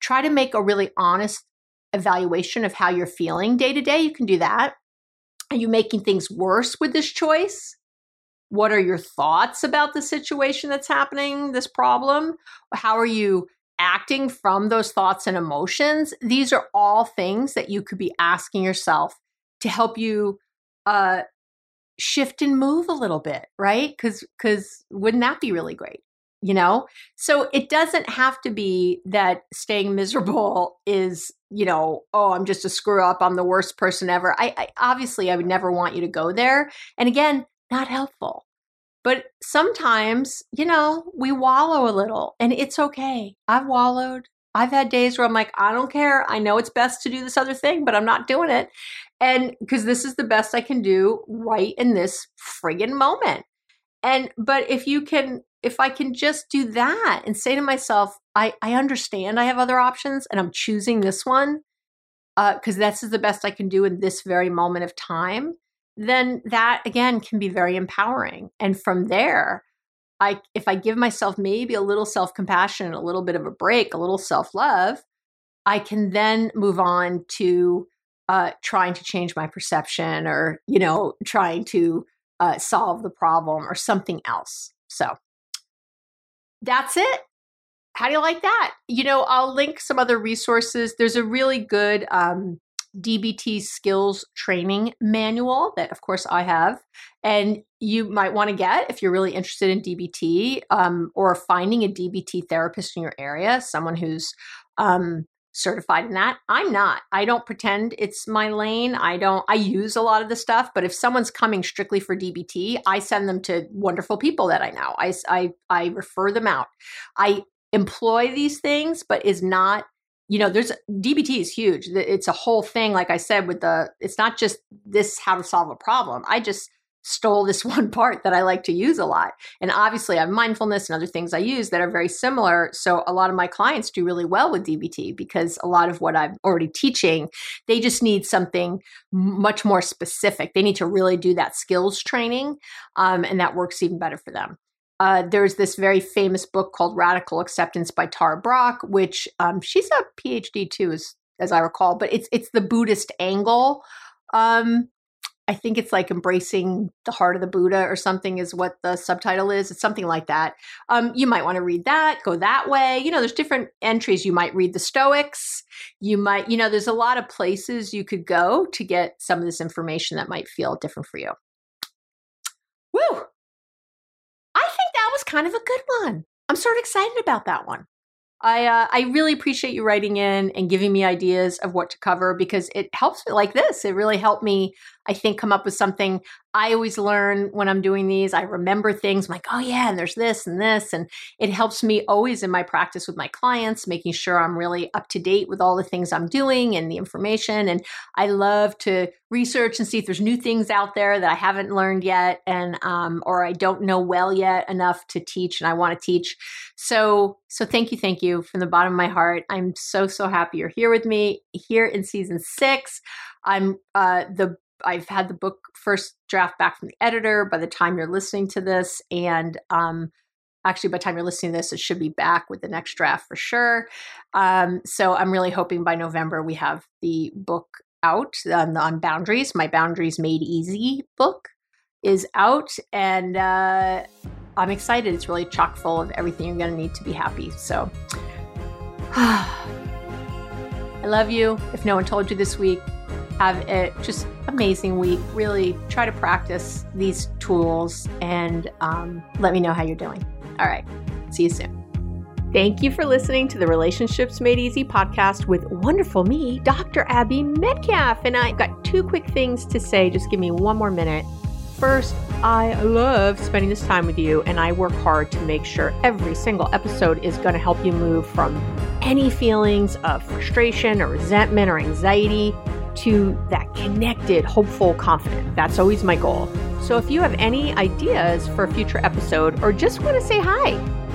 Speaker 2: Try to make a really honest evaluation of how you're feeling day to day. You can do that. Are you making things worse with this choice? What are your thoughts about the situation that's happening, this problem? How are you acting from those thoughts and emotions? These are all things that you could be asking yourself to help you uh, shift and move a little bit, right? Because because wouldn't that be really great? You know, so it doesn't have to be that staying miserable is you know oh i'm just a screw up i'm the worst person ever I, I obviously i would never want you to go there and again not helpful but sometimes you know we wallow a little and it's okay i've wallowed I've had days where I'm like, I don't care. I know it's best to do this other thing, but I'm not doing it. And because this is the best I can do right in this friggin' moment. And, but if you can, if I can just do that and say to myself, I, I understand I have other options and I'm choosing this one because uh, this is the best I can do in this very moment of time, then that again can be very empowering. And from there, I if I give myself maybe a little self-compassion, a little bit of a break, a little self-love, I can then move on to uh, trying to change my perception or you know trying to uh, solve the problem or something else. So that's it. How do you like that? You know, I'll link some other resources. There's a really good um, DBT skills training manual that, of course, I have. And you might want to get if you're really interested in DBT um, or finding a DBT therapist in your area, someone who's um, certified in that. I'm not. I don't pretend it's my lane. I don't, I use a lot of the stuff, but if someone's coming strictly for DBT, I send them to wonderful people that I know. I, I, I refer them out. I employ these things, but is not you know there's dbt is huge it's a whole thing like i said with the it's not just this how to solve a problem i just stole this one part that i like to use a lot. And obviously i have mindfulness and other things i use that are very similar. So a lot of my clients do really well with dbt because a lot of what i'm already teaching they just need something much more specific. They need to really do that skills training um, and that works even better for them. Uh, there's this very famous book called Radical Acceptance by Tara Brach, which um, she's a PhD too, as as I recall, but it's it's the Buddhist angle. Um, I think it's like embracing the heart of the Buddha or something is what the subtitle is. It's something like that. Um, you might want to read that, go that way. You know, there's different entries. You might read the Stoics. You might, you know, there's a lot of places you could go to get some of this information that might feel different for you. Woo! I think that was kind of a good one. I'm sort of excited about that one. I uh, I really appreciate you writing in and giving me ideas of what to cover because it helps me like this. It really helped me, I think, come up with something I always learn when I'm doing these. I remember things I'm like, oh yeah, and there's this and this. And it helps me always in my practice with my clients, making sure I'm really up to date with all the things I'm doing and the information. And I love to research and see if there's new things out there that I haven't learned yet and um, or I don't know well yet enough to teach and I want to teach. So so thank you, thank you from the bottom of my heart. I'm so, so happy you're here with me here in season six. I'm uh the I've had the book first draft back from the editor by the time you're listening to this. And um, actually, by the time you're listening to this, it should be back with the next draft for sure. Um, so I'm really hoping by November we have the book out on, on boundaries. My Boundaries Made Easy book is out. And uh, I'm excited. It's really chock full of everything you're going to need to be happy. So. I love you. If no one told you this week, have a just amazing week. Really try to practice these tools and um, let me know how you're doing. All right. See you soon. Thank you for listening to the Relationships Made Easy podcast with wonderful me, Dr. Abby Medcalf. And I've got two quick things to say. Just give me one more minute. First, I love spending this time with you, and I work hard to make sure every single episode is going to help you move from any feelings of frustration or resentment or anxiety to that connected, hopeful, confident. That's always my goal. So if you have any ideas for a future episode or just want to say hi,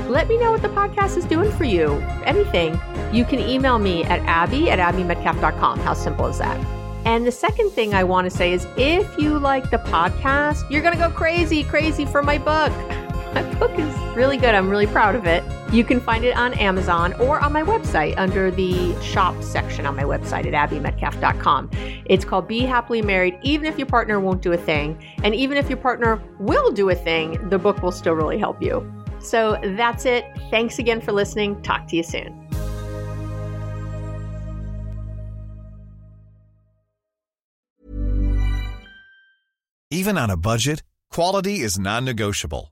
Speaker 2: let me know what the podcast is doing for you. Anything, you can email me at abby at abbymedcalf.com. How simple is that? And the second thing I want to say is if you like the podcast, you're going to go crazy, crazy for my book. My book is really good. I'm really proud of it. You can find it on Amazon or on my website under the shop section on my website at abbymedcalf.com. It's called Be Happily Married, even if your partner won't do a thing. And even if your partner will do a thing, the book will still really help you. So that's it. Thanks again for listening. Talk to you soon.
Speaker 5: Even on a budget, quality is non negotiable.